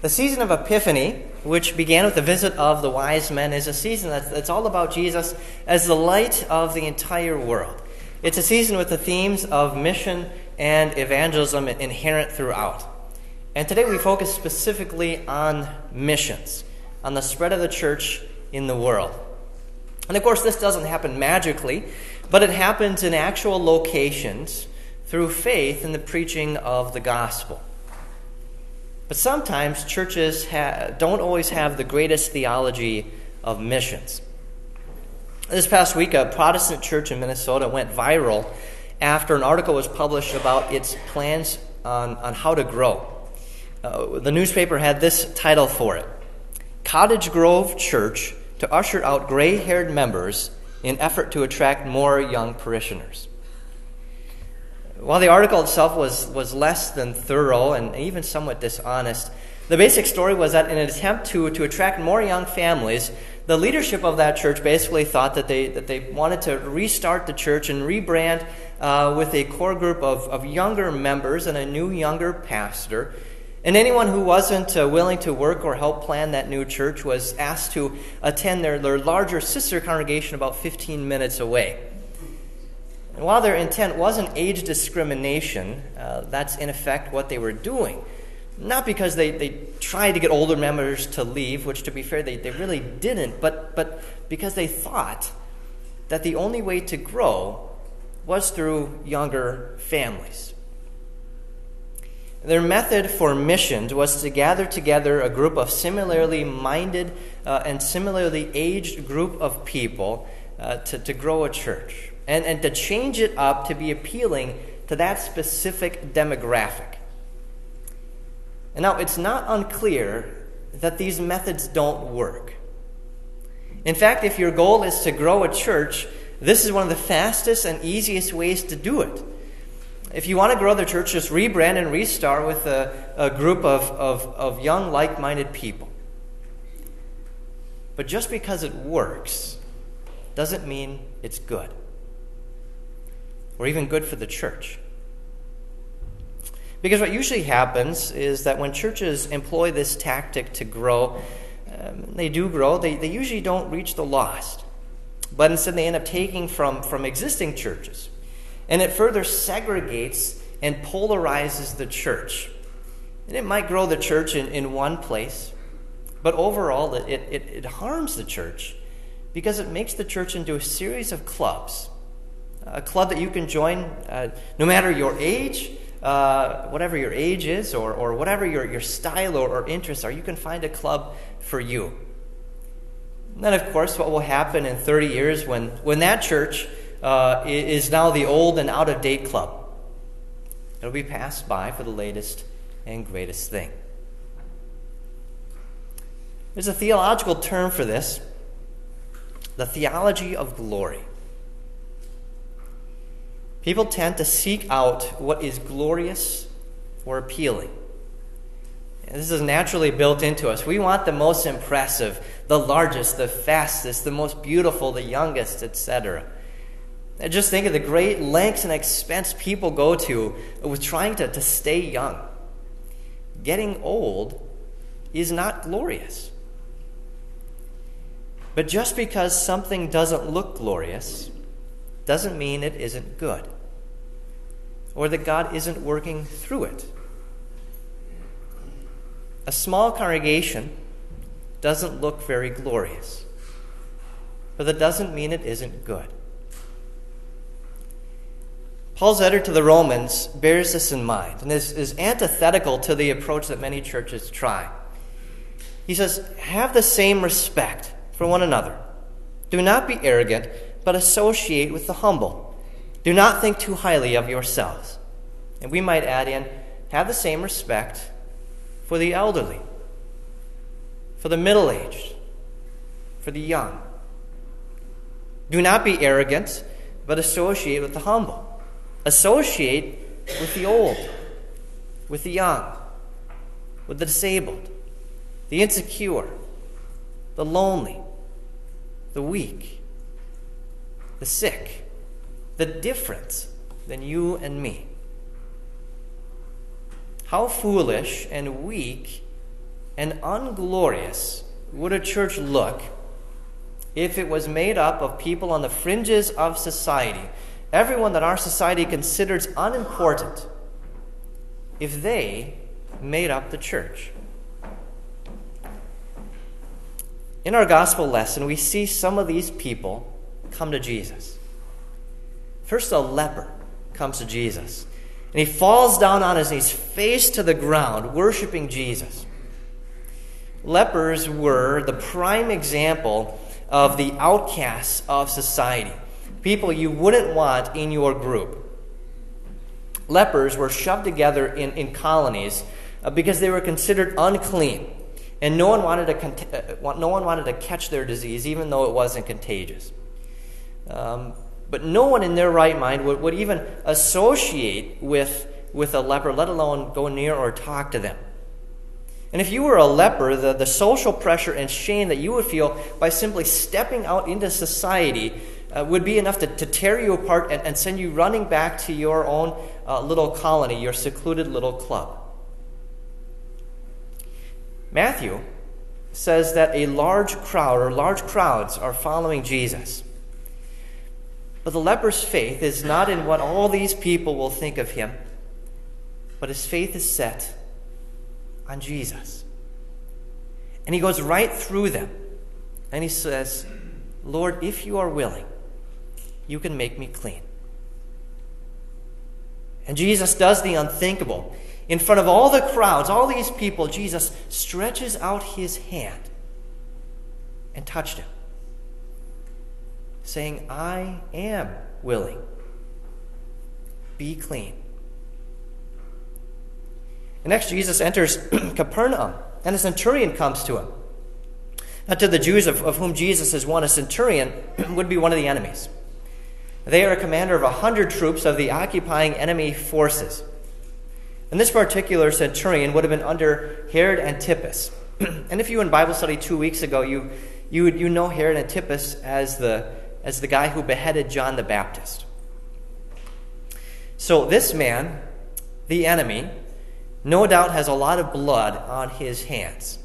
The season of Epiphany, which began with the visit of the wise men, is a season that's, that's, all about Jesus as the light of the entire world. It's a season with the themes of mission and evangelism inherent throughout. And today we focus specifically on missions, on the spread of the church in the world. And of course, this doesn't happen magically, but it happens in actual locations through faith in the preaching of the gospel. But sometimes churches ha- don't always have the greatest theology of missions. This past week, a Protestant church in Minnesota went viral after an article was published about its plans on, on how to grow. Uh, the newspaper had this title for it Cottage Grove Church to usher out gray haired members in effort to attract more young parishioners. While the article itself was, was less than thorough and even somewhat dishonest, the basic story was that in an attempt to, to attract more young families, the leadership of that church basically thought that they, that they wanted to restart the church and rebrand uh, with a core group of, of younger members and a new younger pastor. And anyone who wasn't uh, willing to work or help plan that new church was asked to attend their, their larger sister congregation about 15 minutes away. And while their intent wasn't age discrimination, uh, that's in effect what they were doing. Not because they, they tried to get older members to leave, which to be fair, they, they really didn't, but, but because they thought that the only way to grow was through younger families. Their method for missions was to gather together a group of similarly minded uh, and similarly aged group of people uh, to, to grow a church and, and to change it up to be appealing to that specific demographic. And now, it's not unclear that these methods don't work. In fact, if your goal is to grow a church, this is one of the fastest and easiest ways to do it. If you want to grow the church, just rebrand and restart with a, a group of, of, of young, like minded people. But just because it works doesn't mean it's good or even good for the church. Because what usually happens is that when churches employ this tactic to grow, um, they do grow, they, they usually don't reach the lost. But instead, they end up taking from, from existing churches. And it further segregates and polarizes the church. And it might grow the church in, in one place, but overall, it, it, it harms the church because it makes the church into a series of clubs a club that you can join uh, no matter your age, uh, whatever your age is, or, or whatever your, your style or, or interests are, you can find a club for you. And then, of course, what will happen in 30 years when, when that church uh, is now the old and out of date club? It'll be passed by for the latest and greatest thing. There's a theological term for this the theology of glory. People tend to seek out what is glorious or appealing. This is naturally built into us. We want the most impressive, the largest, the fastest, the most beautiful, the youngest, etc. And just think of the great lengths and expense people go to with trying to, to stay young. Getting old is not glorious. But just because something doesn't look glorious doesn't mean it isn't good or that God isn't working through it. A small congregation doesn't look very glorious, but that doesn't mean it isn't good. Paul's letter to the Romans bears this in mind and is, is antithetical to the approach that many churches try. He says, Have the same respect for one another. Do not be arrogant, but associate with the humble. Do not think too highly of yourselves. And we might add in, have the same respect for the elderly, for the middle aged, for the young. Do not be arrogant, but associate with the humble. Associate with the old, with the young, with the disabled, the insecure, the lonely, the weak, the sick the different than you and me. How foolish and weak and unglorious would a church look if it was made up of people on the fringes of society, everyone that our society considers unimportant, if they made up the church? In our gospel lesson, we see some of these people come to Jesus. First, a leper comes to Jesus, and he falls down on his knees, face to the ground, worshiping Jesus. Lepers were the prime example of the outcasts of society, people you wouldn't want in your group. Lepers were shoved together in, in colonies uh, because they were considered unclean, and no one, wanted to, uh, no one wanted to catch their disease, even though it wasn't contagious. Um, but no one in their right mind would, would even associate with, with a leper, let alone go near or talk to them. And if you were a leper, the, the social pressure and shame that you would feel by simply stepping out into society uh, would be enough to, to tear you apart and, and send you running back to your own uh, little colony, your secluded little club. Matthew says that a large crowd or large crowds are following Jesus. But the leper's faith is not in what all these people will think of him, but his faith is set on Jesus. And he goes right through them and he says, Lord, if you are willing, you can make me clean. And Jesus does the unthinkable. In front of all the crowds, all these people, Jesus stretches out his hand and touched him, saying, I am willing. Be clean. And next, Jesus enters Capernaum, and a centurion comes to him. Now, to the Jews of, of whom Jesus is one, a centurion would be one of the enemies. They are a commander of a hundred troops of the occupying enemy forces. And this particular centurion would have been under Herod Antipas. and if you were in Bible study two weeks ago, you, you, you know Herod Antipas as the, as the guy who beheaded John the Baptist. So this man, the enemy, no doubt has a lot of blood on his hands.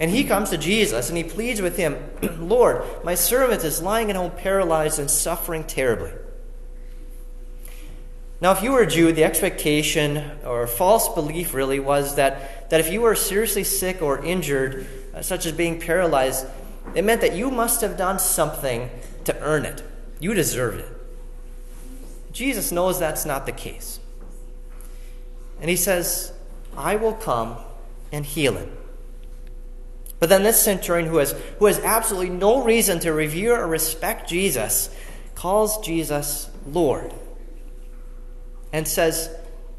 And he comes to Jesus and he pleads with him, Lord, my servant is lying at home paralyzed and suffering terribly. Now, if you were a Jew, the expectation or false belief really was that, that if you were seriously sick or injured, uh, such as being paralyzed, it meant that you must have done something to earn it. You deserved it. Jesus knows that's not the case. And he says, I will come and heal him. But then this centurion, who has, who has absolutely no reason to revere or respect Jesus, calls Jesus Lord and says,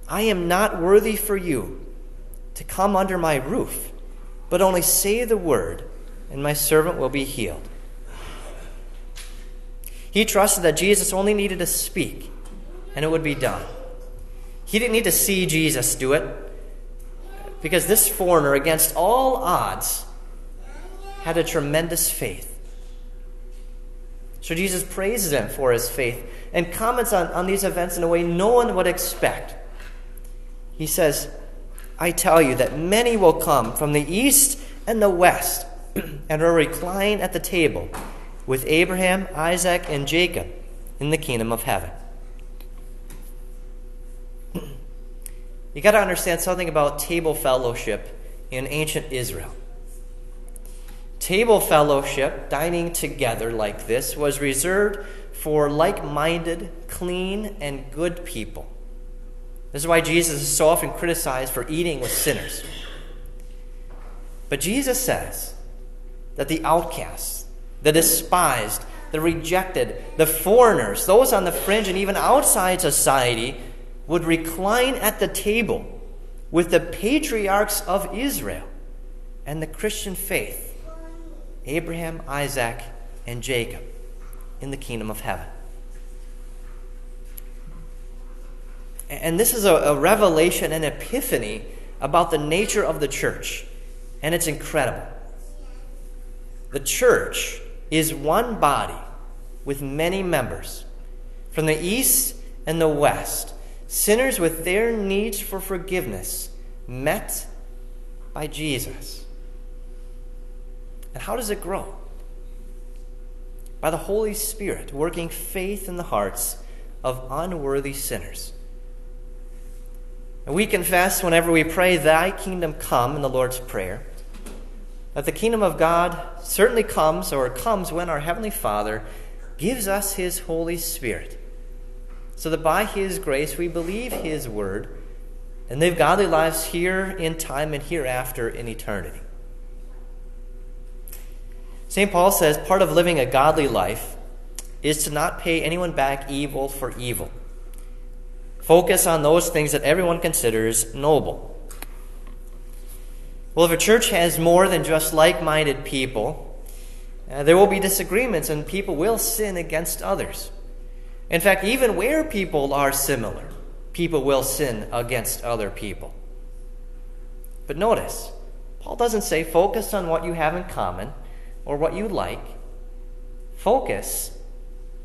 I am not worthy for you to come under my roof, but only say the word, and my servant will be healed. He trusted that Jesus only needed to speak, and it would be done. He didn't need to see Jesus do it because this foreigner, against all odds, had a tremendous faith. So Jesus praises him for his faith and comments on, on these events in a way no one would expect. He says, I tell you that many will come from the east and the west and will recline at the table with Abraham, Isaac, and Jacob in the kingdom of heaven. You got to understand something about table fellowship in ancient Israel. Table fellowship, dining together like this, was reserved for like minded, clean, and good people. This is why Jesus is so often criticized for eating with sinners. But Jesus says that the outcasts, the despised, the rejected, the foreigners, those on the fringe and even outside society, would recline at the table with the patriarchs of Israel and the Christian faith Abraham, Isaac, and Jacob in the kingdom of heaven. And this is a, a revelation, an epiphany about the nature of the church. And it's incredible. The church is one body with many members from the east and the west sinners with their needs for forgiveness met by Jesus. And how does it grow? By the Holy Spirit working faith in the hearts of unworthy sinners. And we confess whenever we pray, Thy kingdom come in the Lord's Prayer, that the kingdom of God certainly comes, or comes when our Heavenly Father gives us His Holy Spirit, so that by His grace we believe His word and live godly lives here in time and hereafter in eternity. St. Paul says part of living a godly life is to not pay anyone back evil for evil. Focus on those things that everyone considers noble. Well, if a church has more than just like minded people, uh, there will be disagreements and people will sin against others. In fact, even where people are similar, people will sin against other people. But notice, Paul doesn't say focus on what you have in common or what you like. Focus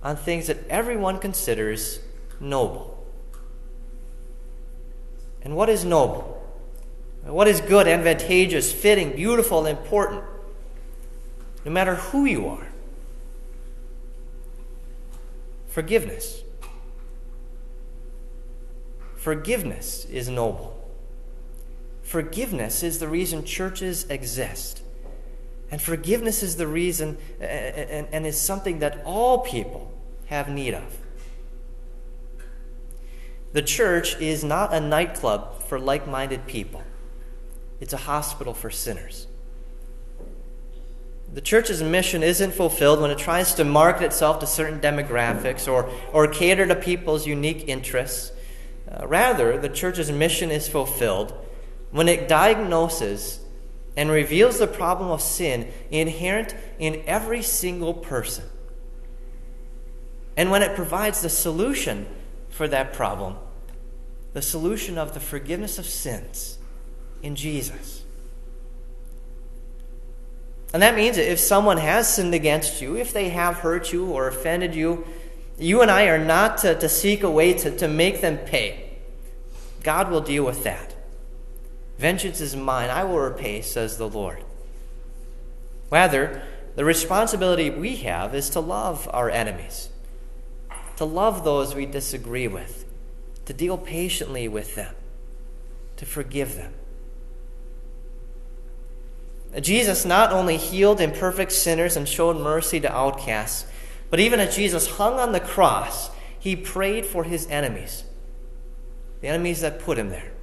on things that everyone considers noble. And what is noble? What is good, advantageous, fitting, beautiful, important? No matter who you are. Forgiveness. Forgiveness is noble. Forgiveness is the reason churches exist. And forgiveness is the reason and, is something that all people have need of. The church is not a nightclub for like minded people, it's a hospital for sinners. The church's mission isn't fulfilled when it tries to market itself to certain demographics or, or cater to people's unique interests. Uh, rather, the church's mission is fulfilled when it diagnoses and reveals the problem of sin inherent in every single person. And when it provides the solution for that problem, the solution of the forgiveness of sins in Jesus. And that means if someone has sinned against you, if they have hurt you or offended you, you and I are not to, to seek a way to, to make them pay. God will deal with that. Vengeance is mine, I will repay, says the Lord. Rather, the responsibility we have is to love our enemies, to love those we disagree with, to deal patiently with them, to forgive them. Jesus not only healed imperfect sinners and showed mercy to outcasts, but even as Jesus hung on the cross, he prayed for his enemies, the enemies that put him there.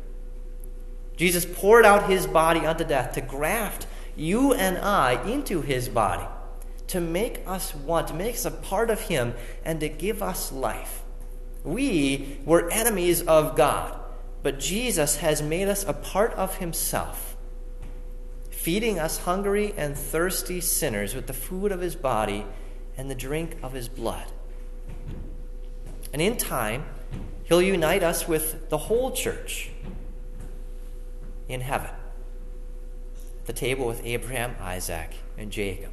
Jesus poured out his body unto death to graft you and I into his body, to make us one, to make us a part of him, and to give us life. We were enemies of God, but Jesus has made us a part of himself, feeding us hungry and thirsty sinners with the food of his body and the drink of his blood. And in time, he'll unite us with the whole church in heaven, at the table with Abraham, Isaac, and Jacob.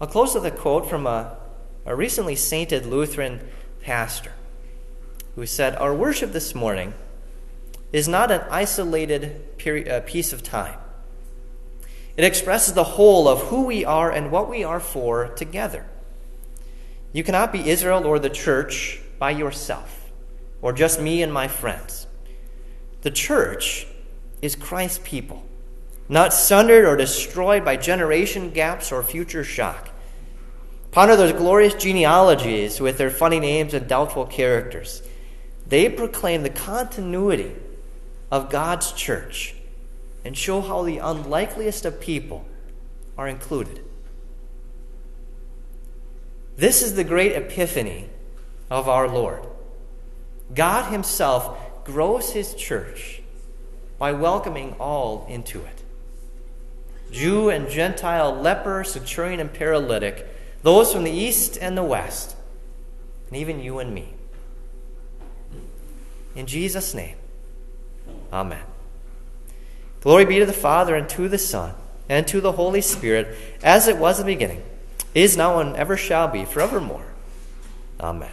I'll close with a quote from a, a recently sainted Lutheran pastor who said, Our worship this morning is not an isolated uh, piece of time. It expresses the whole of who we are and what we are for together. You cannot be Israel or the church by yourself, or just me and my friends. The church is Christ's people, not sundered or destroyed by generation gaps or future shock. Ponder those glorious genealogies with their funny names and doubtful characters. They proclaim the continuity of God's church and show how the unlikeliest of people are included. This is the great epiphany of our Lord. God Himself grows his church by welcoming all into it Jew and Gentile, leper, centurion, and paralytic, those from the east and the west, and even you and me. In Jesus' name, Amen. Glory be to the Father, and to the Son, and to the Holy Spirit, as it was in the beginning, is now, and ever shall be, forevermore. Amen.